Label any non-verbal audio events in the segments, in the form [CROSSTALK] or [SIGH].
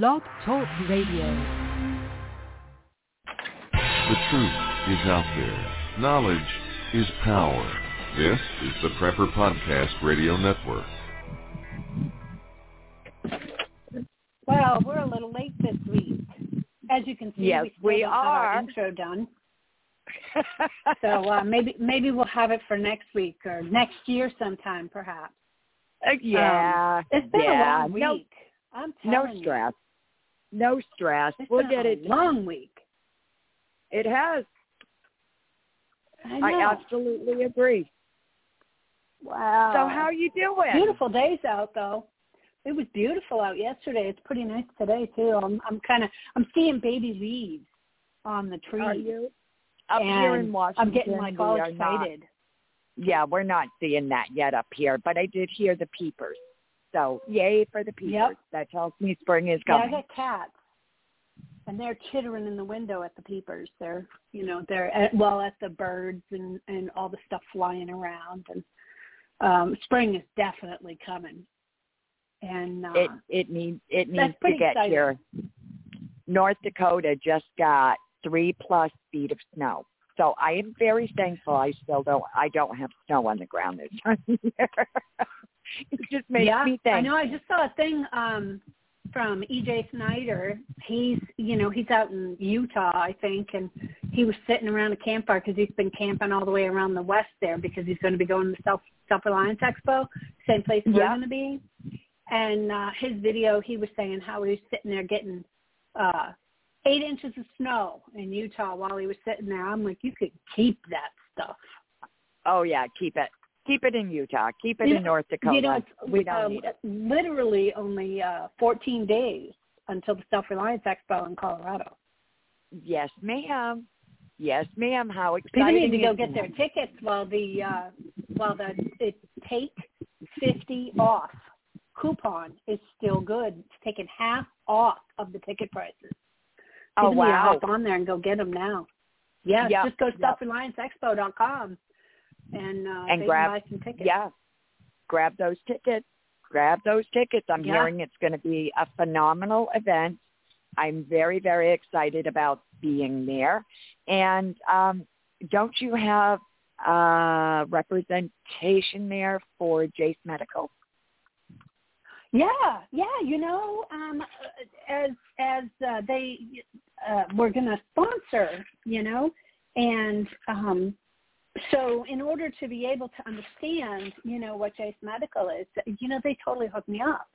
Blog Talk Radio. The truth is out there. Knowledge is power. This is the Prepper Podcast Radio Network. Well, we're a little late this week. As you can see, Yes, we, still we don't our are. intro done. [LAUGHS] So uh, maybe maybe we'll have it for next week or next year sometime, perhaps. Uh, yeah, Um, it's been yeah. a long week. No, I'm telling no stress. No stress. It's we'll get a it. long week. It has. I know. I absolutely agree. wow. So how are you doing? Beautiful days out though. It was beautiful out yesterday. It's pretty nice today too. I'm I'm kind of I'm seeing baby leaves on the trees. Are you? Up here in Washington, I'm getting like all we are not- yeah, we're not seeing that yet up here, but I did hear the peepers. So yay for the peepers. Yep. That tells me spring is Yeah, I coming. got cats, and they're chittering in the window at the peepers. They're, you know, they're at, well at the birds and and all the stuff flying around. And um spring is definitely coming. And uh, it it needs it needs to get exciting. here. North Dakota just got three plus feet of snow. So I am very thankful I still don't I don't have snow on the ground this time of year. [LAUGHS] it just makes yeah, me think I know. I just saw a thing um from EJ Snyder. He's, you know, he's out in Utah, I think, and he was sitting around a campfire because he's been camping all the way around the west there because he's going to be going to the Self Self Reliance Expo, same place we're going to be. And uh his video, he was saying how he was sitting there getting uh eight inches of snow in Utah while he was sitting there. I'm like, you could keep that stuff. Oh yeah, keep it. Keep it in Utah. Keep it You in know- North Dakota. You know, it's we don't uh, need it. literally only uh, 14 days until the Self Reliance Expo in Colorado. Yes, ma'am. Yes, ma'am. How exciting! People need to go get their tickets while the uh, while the it take 50 off coupon is still good. It's taking half off of the ticket prices. Oh People need to wow. hop on there and go get them now. Yeah, Yep, just go to yep. selfrelianceexpo.com and uh, And grab- some tickets. Yeah. Grab those tickets. Grab those tickets. I'm Yeah. hearing it's going to be a phenomenal event. I'm very, very excited about being there. And um, don't you have uh, representation there for Jase Medical? Yeah, yeah. You know, um, as as uh, they uh, were going to sponsor, you know, and um, so in order to be able to understand, you know, what Jase Medical is, you know, they totally hooked me up.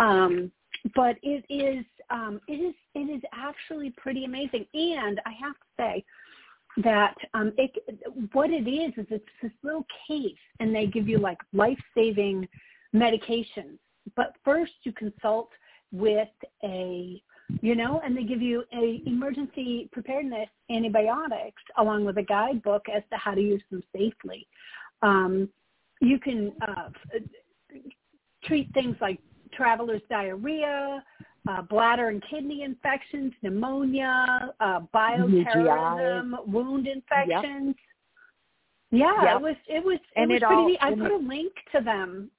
Um, but it is um, it is it is actually pretty amazing, and I have to say that um, it what it is is it's this little case, and they give you like life saving medications but first you consult with a you know and they give you a emergency preparedness antibiotics along with a guidebook as to how to use them safely um, you can uh, treat things like traveler's diarrhea uh, bladder and kidney infections pneumonia uh, bioterrorism wound infections yeah Yep. it was it was And it was it pretty all- neat. i put it- a link to them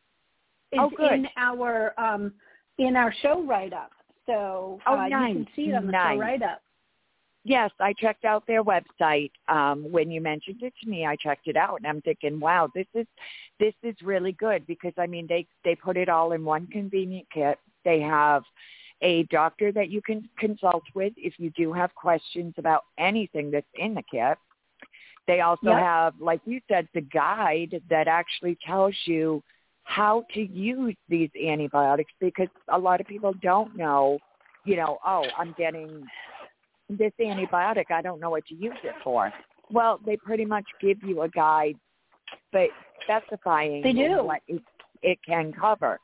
is Oh, good. in our um in our show write up. So Oh, uh, you can nice, see it on the nice. show write up. Yes, I checked out their website. Um, when you mentioned it to me, I checked it out, and I'm thinking, wow, this is this is really good because I mean they they put it all in one convenient kit. They have a doctor that you can consult with if you do have questions about anything that's in the kit. They also Yep. have, like you said, the guide that actually tells you how to use these antibiotics because a lot of people don't know, you know, oh, I'm getting this antibiotic, I don't know what to use it for. Well, they pretty much give you a guide, but specifying They do. what it, it can cover.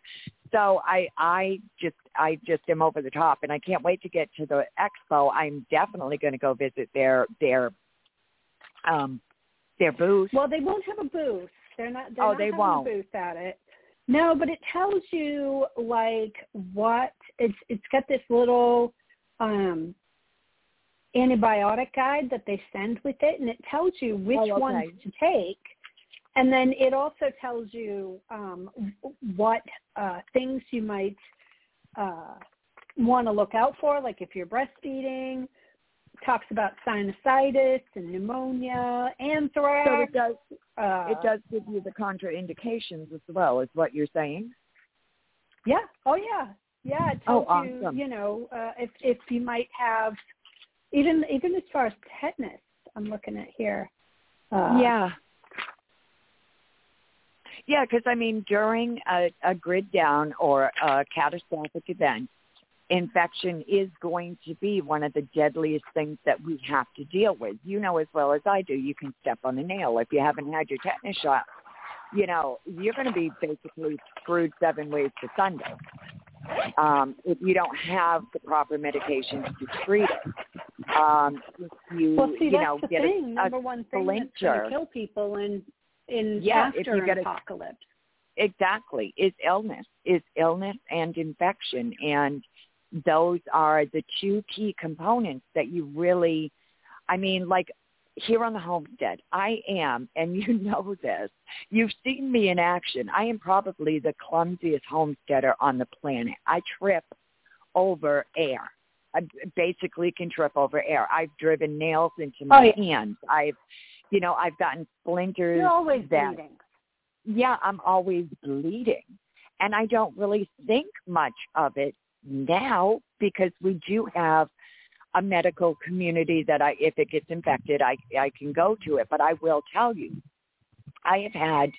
So I, I just, I just am over the top, and I can't wait to get to the expo. I'm definitely going to go visit their, their, um, their booth. Well, they won't have a booth. They're not. They're Oh, not they won't. a booth at it. No, but it tells you like what it's. It's got this little um antibiotic guide that they send with it, and it tells you which Oh, okay. ones to take. And then it also tells you um, what uh, things you might uh, want to look out for, like if you're breastfeeding. Talks about sinusitis and pneumonia, anthrax. So it does. Uh, it does give you the contraindications as well, is what you're saying. Yeah. Oh yeah. Yeah. It Oh, tells you, awesome. you know, uh, if if you might have even even as far as tetanus. I'm looking at here. Uh, yeah. Yeah, because I mean, during a, a grid down or a catastrophic event, infection is going to be one of the deadliest things that we have to deal with. You know as well as I do, you can step on a nail. If you haven't had your tetanus shot, you know, you're going to be basically screwed seven ways to Sunday. Um, if you don't have the proper medications to treat it, um, if you, Well, see, you that's know, the get thing. a, Number a one thing that's going splinter. to kill people in in Yeah, if after you get an a- apocalypse. exactly is illness is illness and infection and those are the two key components that you really i mean like here on the homestead i am and [LAUGHS] you know this you've seen me in action. I am probably the clumsiest homesteader on the planet. I trip over air. I basically can trip over air. I've driven nails into my Oh, hands. I've you know i've gotten splinters You're always that bleeding. yeah, I'm always bleeding. And I don't really think much of it now because we do have a medical community that I if it gets infected I I can go to it. But I will tell you, I have had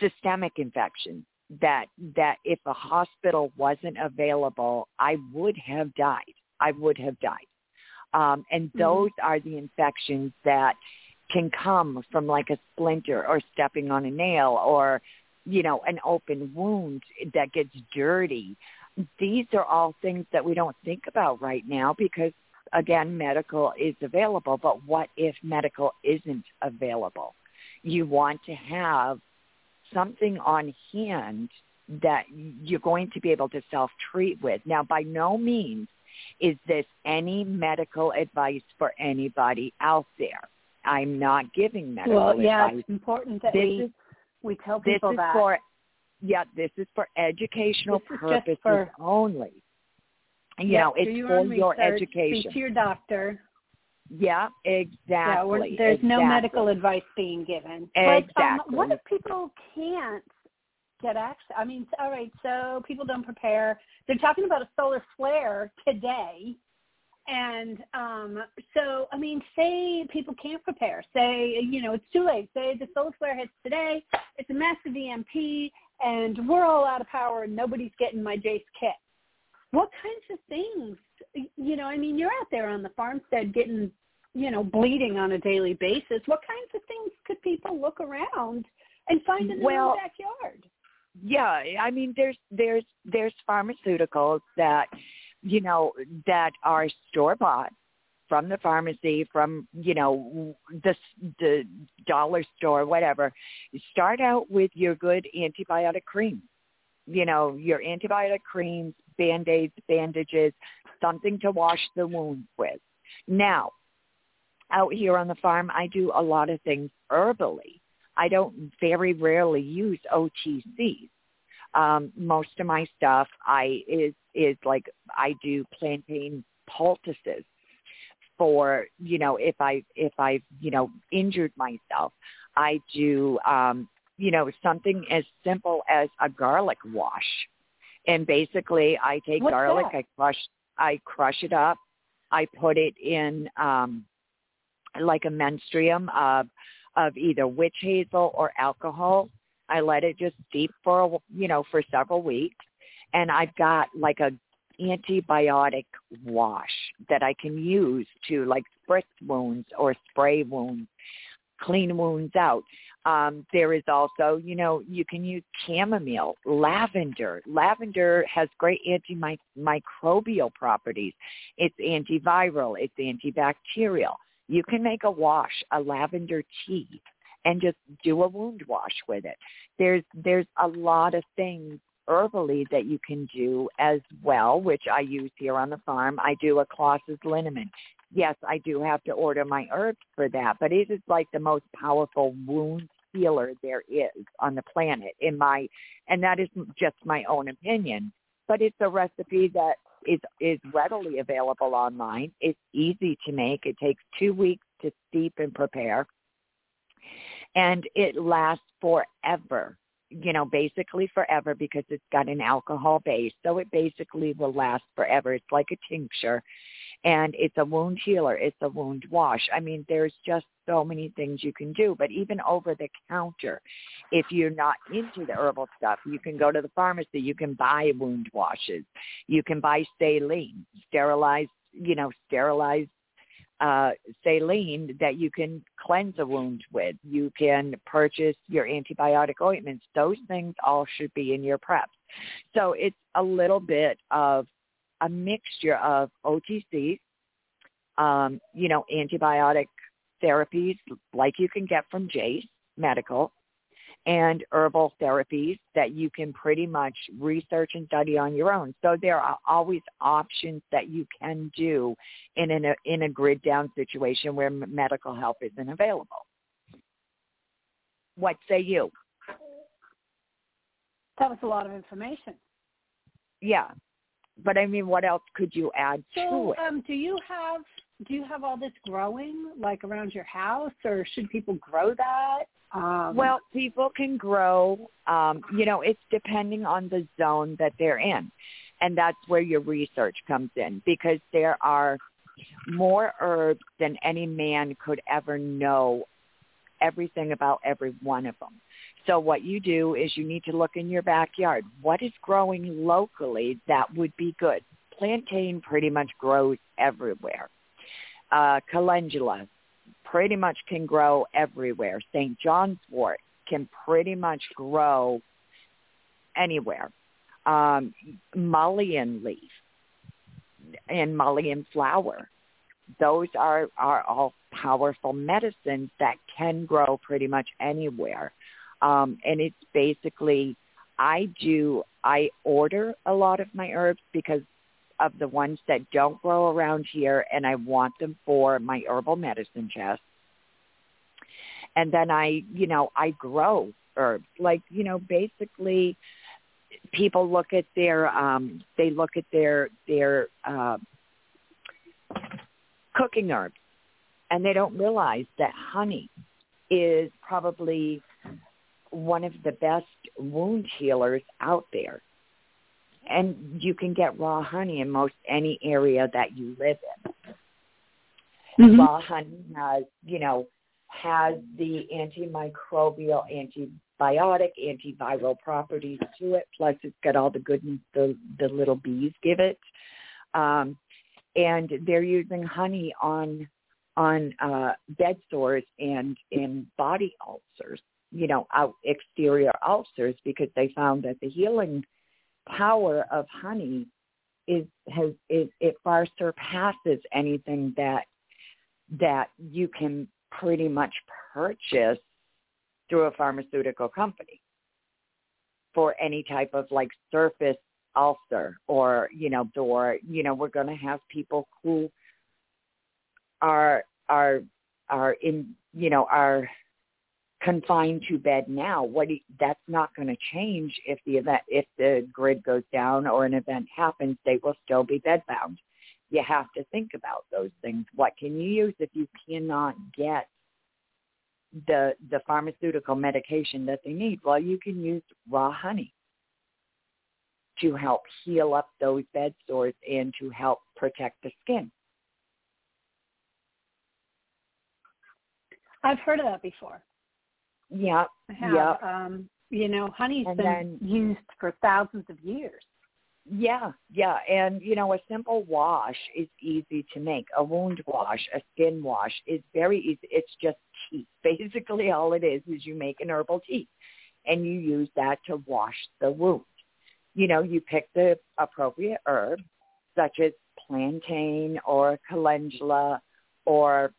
systemic infections that that if a hospital wasn't available, I would have died. I would have died. Um, and Mhm. those are the infections that can come from like a splinter or stepping on a nail or you know an open wound that gets dirty these are all things that we don't think about right now because again medical is available but what if medical isn't available you want to have something on hand that you're going to be able to self treat with now by no means is this any medical advice for anybody out there I'm not giving medical Well, yeah, advice. it's important that This we is we tell this people is that. for yeah, this is for educational This purposes for- only. You Yeah, know, it's your for your research, education. Speak to your doctor. Yeah, exactly. Yeah, there's no medical advice being given. But um, Exactly. what if people can't get access? I mean, all right, so people don't prepare. They're talking about a solar flare today. And um, so, I mean, say people can't prepare. Say, you know, it's too late. Say the solar flare hits today. It's a massive EMP, and we're all out of power, and nobody's getting my Jase kit. What kinds of things? You know, I mean, you're out there on the farmstead getting, you know, bleeding on a daily basis. What kinds of things could people look around and find in their Well, own backyard? yeah i mean there's there's there's pharmaceuticals that you know that are store bought from the pharmacy from you know the the dollar store whatever. Start out with your good antibiotic cream. You know your antibiotic creams band-aids bandages something to wash the wounds with. Now out here on the farm i do a lot of things herbally. I don't very rarely use OTCs. Um, most of my stuff I is is like I do plantain poultices for you know if I if I've you know injured myself. I do um, you know something as simple as a garlic wash, and basically I take What's garlic, that? I crush I crush it up, I put it in um, like a menstruum of of either witch hazel or alcohol. I let it just steep for a, you know for several weeks, and I've got like a antibiotic wash that I can use to like spritz wounds or spray wounds, clean wounds out. Um, there is also, you know, you can use chamomile, lavender. Lavender has great antimicrobial properties. It's antiviral. It's antibacterial. You can make a wash, a lavender tea, and just do a wound wash with it. There's there's a lot of things herbally that you can do as well, which I use here on the farm. I do a Kloss's liniment. Yes, I do have to order my herbs for that, but it is like the most powerful wound healer there is on the planet in my and that is just my own opinion. But it's a recipe that is is readily available online. It's easy to make. It takes two weeks to steep and prepare, and it lasts forever. You know, basically forever because it's got an alcohol base, so it basically will last forever. It's like a tincture, and it's a wound healer. It's a wound wash. I mean, there's just so many things you can do. But even over the counter, if you're not into the herbal stuff, you can go to the pharmacy. You can buy wound washes. You can buy saline, sterilized, you know, sterilized uh, saline that you can cleanse a wound with. You can purchase your antibiotic ointments. Those things all should be in your prep. So it's a little bit of a mixture of OTC, um, you know, antibiotic therapies like you can get from Jase Medical, and herbal therapies that you can pretty much research and study on your own. So there are always options that you can do in an, in a grid down situation where medical help isn't available. What say you? That was a lot of information. Yeah, but I mean, what else could you add so, to it? Um, do you have do you have all this growing like around your house, or should people grow that? Um, well, people can grow. Um, you know, it's depending on the zone that they're in, and that's where your research comes in because there are more herbs than any man could ever know everything about every one of them. So what you do is you need to look in your backyard. What is growing locally that would be good? Plantain pretty much grows everywhere. Uh, calendula pretty much can grow everywhere. St. John's wort can pretty much grow anywhere. Um, mullein leaf and mullein flower. Those are, are all powerful medicines that can grow pretty much anywhere. Um, and it's basically, I do, I order a lot of my herbs because of the ones that don't grow around here and I want them for my herbal medicine chest. And then I, you know, I grow herbs. Like, you know, basically people look at their um they look at their their uh cooking herbs and they don't realize that honey is probably one of the best wound healers out there. And you can get raw honey in most any area that you live in. Mm-hmm. Raw honey has, you know, has the antimicrobial, antibiotic, antiviral properties to it. Plus, it's got all the goodness the the little bees give it. Um, and they're using honey on on uh, bed sores and in body ulcers you know, out exterior ulcers because they found that the healing power of honey is has is it far surpasses anything that that you can pretty much purchase through a pharmaceutical company for any type of like surface ulcer or you know or you know we're going to have people who are are are in you know are confined to bed now. What you, that's not going to change if the event if the grid goes down or an event happens. They will still be bedbound. You have to think about those things. What can you use if you cannot get the the pharmaceutical medication that they need? Well, you can use raw honey to help heal up those bed sores and to help protect the skin. I've heard of that before. Yeah. Yeah. Um, you know, honey's and been then, used for thousands of years. Yeah, yeah. And, you know, a simple wash is easy to make. A wound wash, a skin wash is very easy. It's just tea. [LAUGHS] Basically all it is is you make an herbal tea and you use that to wash the wound. You know, you pick the appropriate herb such as plantain or calendula or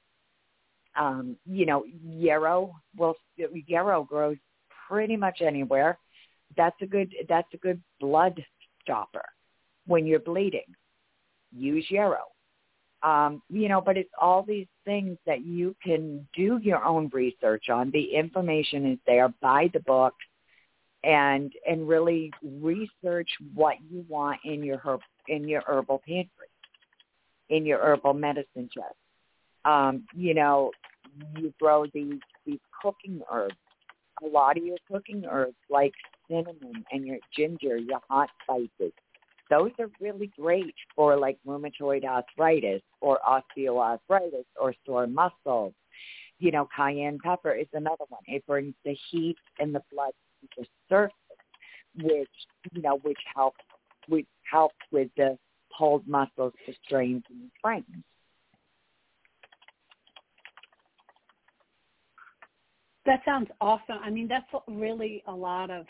um, you know, yarrow will yarrow grows pretty much anywhere. That's a good that's a good blood stopper when you're bleeding. Use yarrow. Um, you know, but it's all these things that you can do your own research on. The information is there. Buy the books and and really research what you want in your herb in your herbal pantry, in your herbal medicine chest. Um, you know, you grow these these cooking herbs. A lot of your cooking herbs, like cinnamon and your ginger, your hot spices, those are really great for like rheumatoid arthritis or osteoarthritis or sore muscles. You know, cayenne pepper is another one. It brings the heat and the blood to the surface, which you know, which helps which helps with the pulled muscles to strains and sprains. That sounds awesome. I mean, that's really a lot of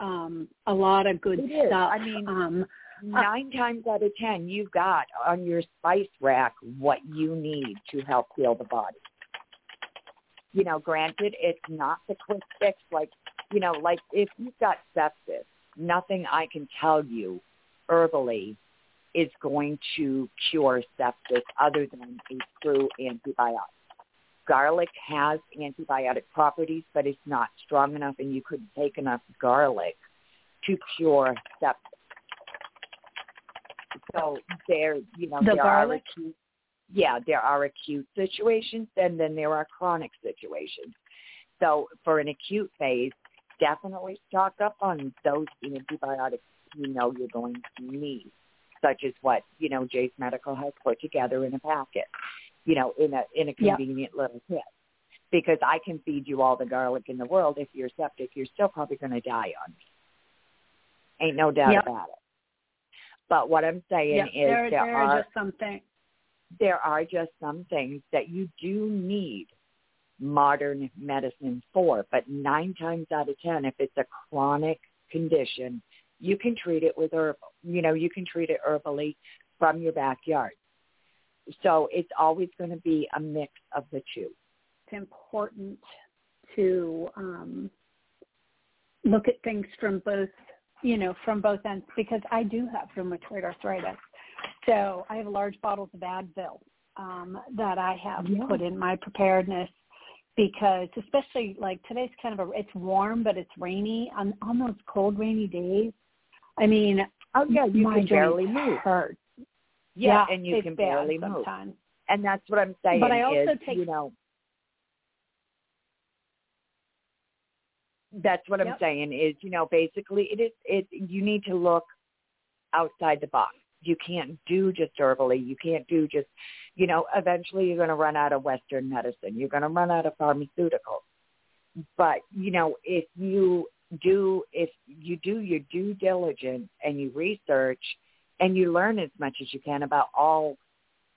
um a lot of good It is. stuff. I mean, um Nine times out of ten, you've got on your spice rack what you need to help heal the body. You know, granted, it's not the quick fix. Like, you know, like if you've got sepsis, nothing I can tell you herbally is going to cure sepsis other than a true antibiotic. Garlic has antibiotic properties, but it's not strong enough, and you couldn't take enough garlic to cure sepsis. So there, you know, The there garlic? are acute, yeah, there are acute situations, and then there are chronic situations. So for an acute phase, definitely stock up on those antibiotics you know you're going to need, such as what you know Jase Medical has put together in a packet, you know, in a in a convenient little kit. Because I can feed you all the garlic in the world. If you're septic, you're still probably going to die on me. Ain't no doubt Yep. about it. But what I'm saying yeah, is there, there, there are are just some things. there are just some things that you do need modern medicine for. But nine times out of ten, if it's a chronic condition, you can treat it with herbal. You know, you can treat it herbally from your backyard. So it's always going to be a mix of the two. It's important to um, look at things from both, you know, from both ends because I do have rheumatoid arthritis. So I have large bottles of Advil um, that I have Yeah. put in my preparedness because especially like today's kind of a it's warm but it's rainy on on those cold rainy days. I mean, Oh yeah, you my can barely move. hurt. Yeah, and you can barely move. sometimes. And that's what I'm saying But I also is, take- you know, that's what I'm saying is, you know, basically it is it you need to look outside the box. You can't do just herbally. You can't do just, you know, eventually you're going to run out of Western medicine. You're going to run out of pharmaceuticals. But, you know, if you do, if you do your due diligence and you research and you learn as much as you can about all,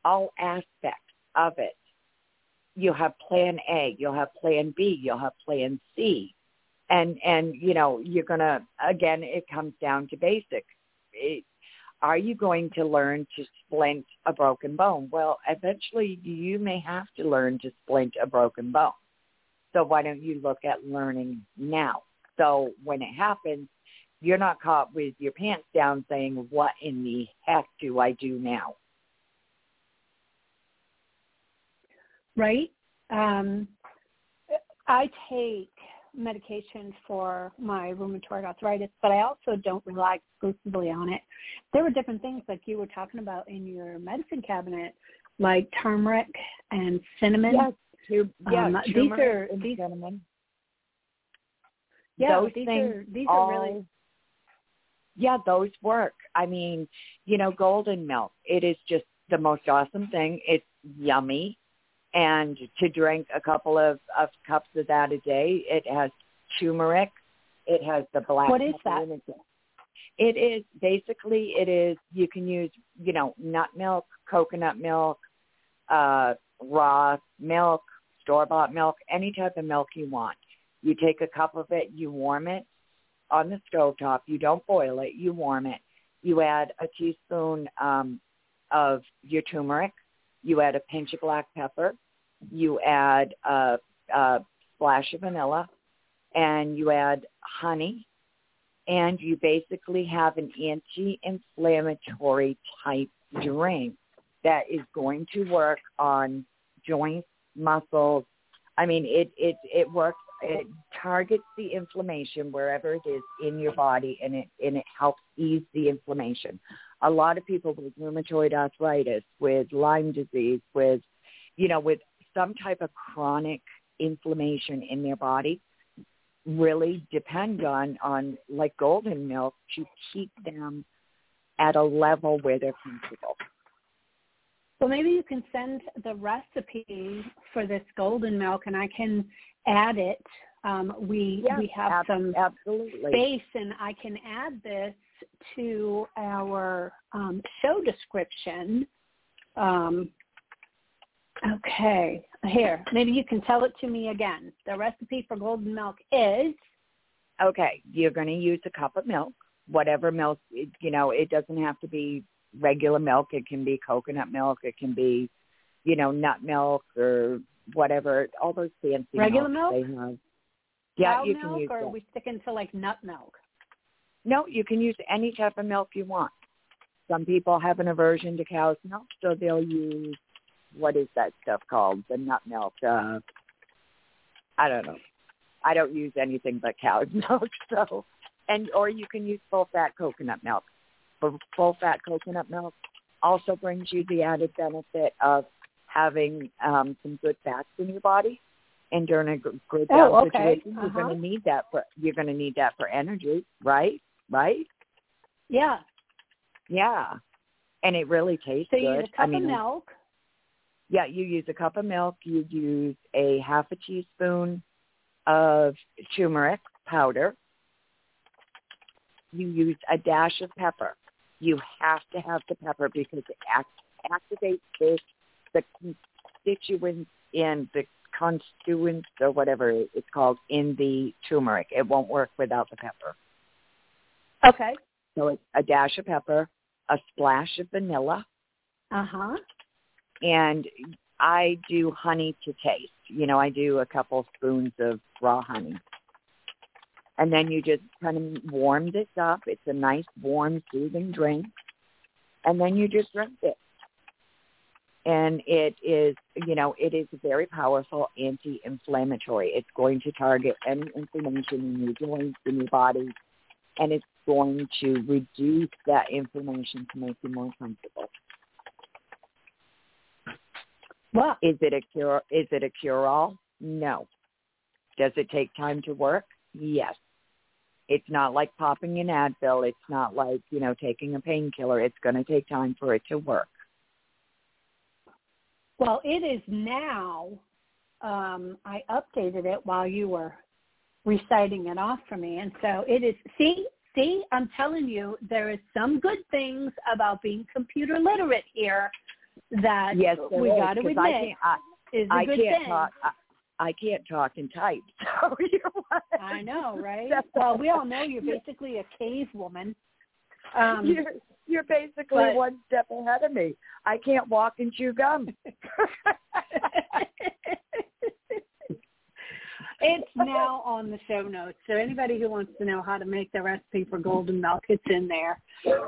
all aspects of it, you'll have plan A, you'll have plan B, you'll have plan C. And, and, you know, you're going to, again, it comes down to basics. It, are you going to learn to splint a broken bone? Well, eventually you may have to learn to splint a broken bone. So why don't you look at learning now? So when it happens, you're not caught with your pants down saying, what in the heck do I do now? right? Um, I take medication for my rheumatoid arthritis, but I also don't rely exclusively on it. There were different things like you were talking about in your medicine cabinet, like turmeric and cinnamon. Yes, yeah, Um, these are- these- cinnamon. yeah, those these are these are really yeah, those work. I mean, you know, golden milk. It is just the most awesome thing. It's yummy, and to drink a couple of, of cups of that a day. It has turmeric. It has the black. What is that? it. It is basically it is you can use you know nut milk, coconut milk, uh, raw milk, store bought milk, any type of milk you want. You take a cup of it, you warm it on the stove top. You don't boil it. You warm it. You add a teaspoon um, of your turmeric. You add a pinch of black pepper. You add a, a splash of vanilla, and you add honey. And you basically have an anti-inflammatory type drink that is going to work on joints, muscles. I mean, it it it works. It targets the inflammation wherever it is in your body, and it and it helps ease the inflammation. a lot of people with rheumatoid arthritis, with Lyme disease, with, you know, with some type of chronic inflammation in their body really depend on, on like golden milk to keep them at a level where they're comfortable. Well, maybe you can send the recipe for this golden milk, and I can add it. Um, we yes, we have ab- some absolutely. space, and I can add this to our um, show description. Um, okay, here, maybe you can tell it to me again. The recipe for golden milk is okay. You're going to use a cup of milk, whatever milk. You know, it doesn't have to be regular milk. It can be coconut milk. It can be, you know, nut milk or whatever. All those fancy regular milk milk. they have. Yeah, you milk, can use or that. we sticking to like nut milk? No, you can use any type of milk you want. Some people have an aversion to cow's milk, so they'll use what is that stuff called? The nut milk. Uh, I don't know. I don't use anything but cow's [LAUGHS] milk, so and or you can use full fat coconut milk. But full fat coconut milk also brings you the added benefit of having um, some good fats in your body. And during a good down Oh, okay. situation, you're Uh-huh. going to need that for you're going to need that for energy, right? Right? Yeah. Yeah. And it really tastes So you good. use a cup I mean, of milk. yeah, you use a cup of milk. You use a half a teaspoon of turmeric powder. You use a dash of pepper. You have to have the pepper because it act- activates the, the constituents in the constituents or whatever it's called in the turmeric. It won't work without the pepper. Okay. So it's a dash of pepper, a splash of vanilla, Uh huh. and I do honey to taste. You know, I do a couple spoons of raw honey. And then you just kind of warm this up. It's a nice, warm, soothing drink. And then you just drink it. And it is, you know, it is a very powerful anti-inflammatory. It's going to target any inflammation in your joints, in your body, and it's going to reduce that inflammation to make you more comfortable. Well, Is it a cure? Is it a cure-all? No. Does it take time to work? Yes. It's not like popping an Advil. It's not like you know taking a painkiller. It's going to take time for it to work. Well, it is now. Um, I updated it while you were reciting it off for me, and so it is. See, see, I'm telling you, there is some good things about being computer literate here that Yes, we got to admit I can't. I, is a I good can't thing. talk. I, I can't talk and type. [LAUGHS] So you know, I know, right? [LAUGHS] Well, we all know you're basically a cave woman. [LAUGHS] Um, you're basically but- one step ahead of me. I can't walk and chew gum. [LAUGHS] it's now on the show notes. So anybody who wants to know how to make the recipe for golden milk, it's in there.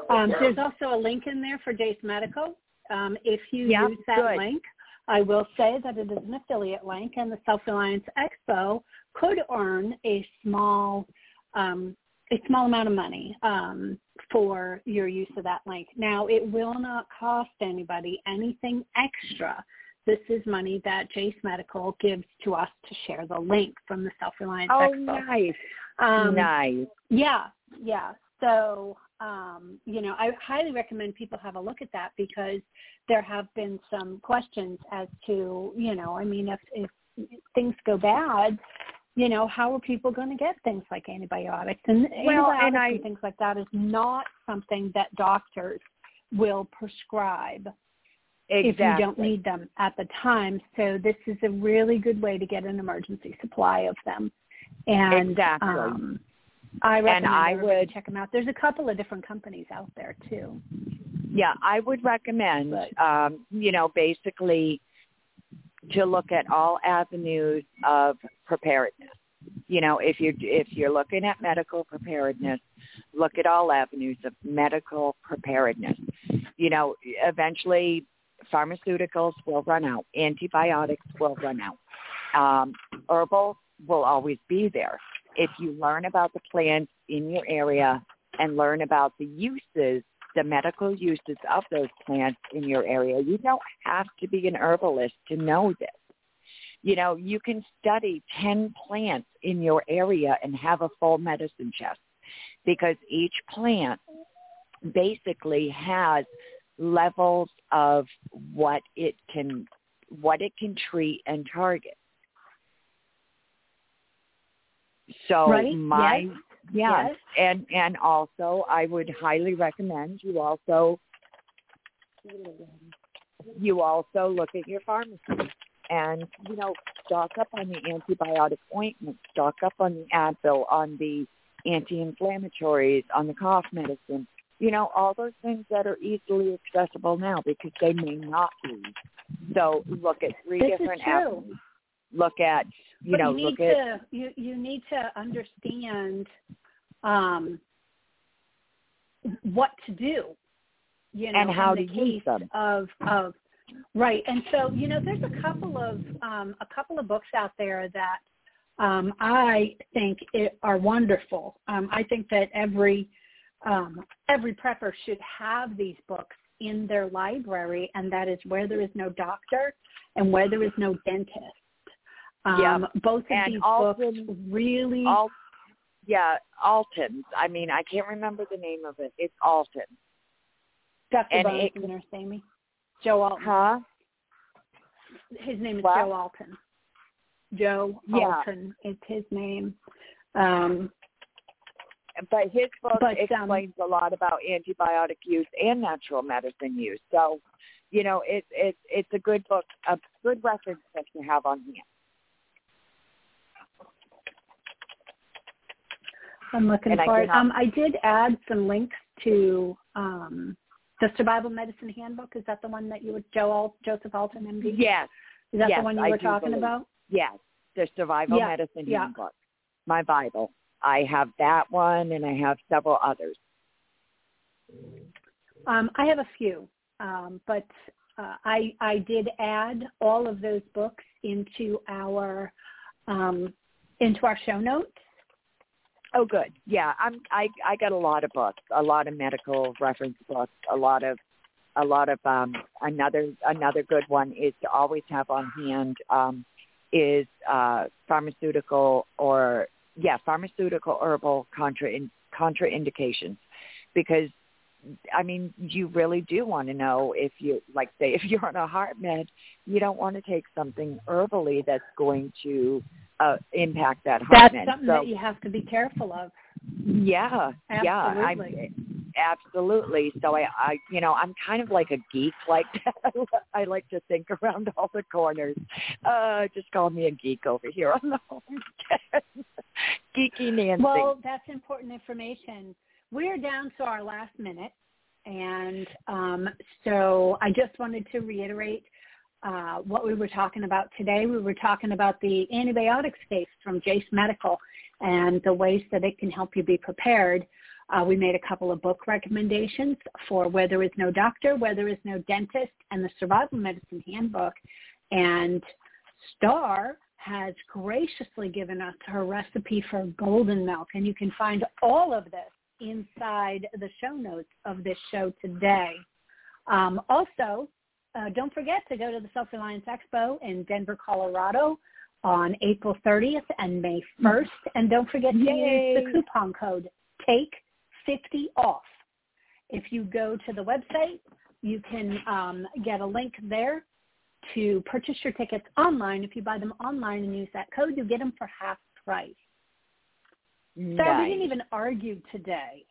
Um, there's also a link in there for Jase Medical. Um, if you Yeah, use that good. link, I will say that it is an affiliate link, and the Self Reliance Expo could earn a small um, a small amount of money um, for your use of that link. Now, it will not cost anybody anything extra. This is money that Jase Medical gives to us to share the link from the Self Reliance oh, Expo. nice, Um, nice. yeah, yeah. So, um, you know, I highly recommend people have a look at that because there have been some questions as to, you know, I mean, if, if things go bad, you know, how are people going to get things like antibiotics? And Well, antibiotics and I- and things like that is not something that doctors will prescribe Exactly. if you don't need them at the time. So this is a really good way to get an emergency supply of them. And Exactly. um, I recommend I would- check them out. There's a couple of different companies out there too. Yeah, I would recommend, um, you know, basically to look at all avenues of preparedness. You know, if you're if you're looking at medical preparedness, look at all avenues of medical preparedness. You know, eventually pharmaceuticals will run out, antibiotics will run out. Um, herbal will always be there. If you learn about the plants in your area and learn about the uses the medical uses of those plants in your area. You don't have to be an herbalist to know this. You know, you can study 10 plants in your area and have a full medicine chest because each plant basically has levels of what it can what it can treat and target. So right? my yes. yeah, yes. and and also I would highly recommend you also you also look at your pharmacy and you know stock up on the antibiotic ointment, stock up on the Advil, on the anti-inflammatories, on the cough medicine. You know all those things that are easily accessible now because they may not be. So look at three this different avenues. Look at you but know you look need at to you you need to understand um what to do you know And how in the to case use them. of of right and so you know there's a couple of um a couple of books out there that um i think it, are wonderful um i think that every um every prepper should have these books in their library and that is where there is no doctor and where there is no dentist um, Yeah. Both of And these Alton- books really. Al- yeah, Alton's. I mean, I can't remember the name of it. It's Alton. Dr. and Bones it- Nurse Amy. Joe Alton. Huh? His name is What? Joe Alton. Joe Yeah. Alton is his name. Um, But his book But, um, explains a lot about antibiotic use and natural medicine use. So, you know, it's it's it's a good book, a good reference book to have on hand. I'm looking And I for it. Um, I did add some links to um, the Survival Medicine Handbook. Is that the one that you were Joe Joseph Alton, MD? Yes, Is that yes, the one you I were talking believe. about? yes, the Survival Yeah, Medicine yeah. Handbook, my Bible. I have that one, and I have several others. Um, I have a few, um, but uh, I I did add all of those books into our um, into our show notes. Oh, good. Yeah, I'm. I I got a lot of books, a lot of medical reference books, a lot of, a lot of. Um, another another good one is to always have on hand um, is uh, pharmaceutical or yeah, pharmaceutical herbal contra contraindications, because I mean you really do want to know if you like say [LAUGHS] if you're on a heart med, you don't want to take something herbally that's going to uh, impact that heart That's something so, that you have to be careful of. yeah, yeah, Absolutely. I'm, absolutely. So I, I, you know, I'm kind of like a geek like that. [LAUGHS] I like to think around all the corners. Uh, just call me a geek over here on the homestead. [LAUGHS] Geeky Nancy. Well, that's important information. We're down to our last minute, and um, so I just wanted to reiterate uh, what we were talking about today. We were talking about the antibiotics case from Jase Medical and the ways that it can help you be prepared. Uh, we made a couple of book recommendations for Where There Is No Doctor, Where There Is No Dentist, and the Survival Medicine Handbook. And Starr has graciously given us her recipe for golden milk, and you can find all of this inside the show notes of this show today. Um, also, uh, don't forget to go to the Self-Reliance Expo in Denver, Colorado on April 30th and May 1st. And don't forget to Yay. use the coupon code TAKE50 off. If you go to the website, you can um, get a link there to purchase your tickets online. If you buy them online and use that code, you get them for half price. So we didn't even argue today.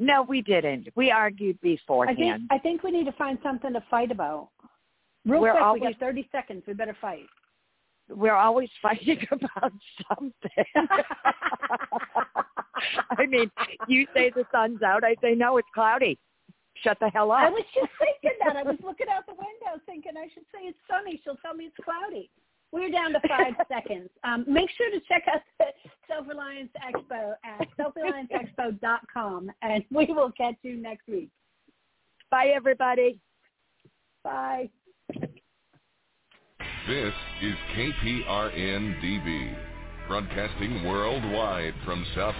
No, we didn't. We argued I think beforehand. I think we need to find something to fight about. Real We're quick, we always- got 30 seconds. We better fight. We're always fighting [LAUGHS] about something. [LAUGHS] I mean, you say the sun's out. I say no, it's cloudy. Shut the hell up. I was just thinking that. I was looking out the window thinking I should say it's sunny. She'll tell me it's cloudy. We're down to five [LAUGHS] seconds. Um, make sure to check out the Self-Reliance Expo at selfrelianceexpo.com, and we will catch you next week. Bye, everybody. Bye. This is KPRN-DB, broadcasting worldwide from South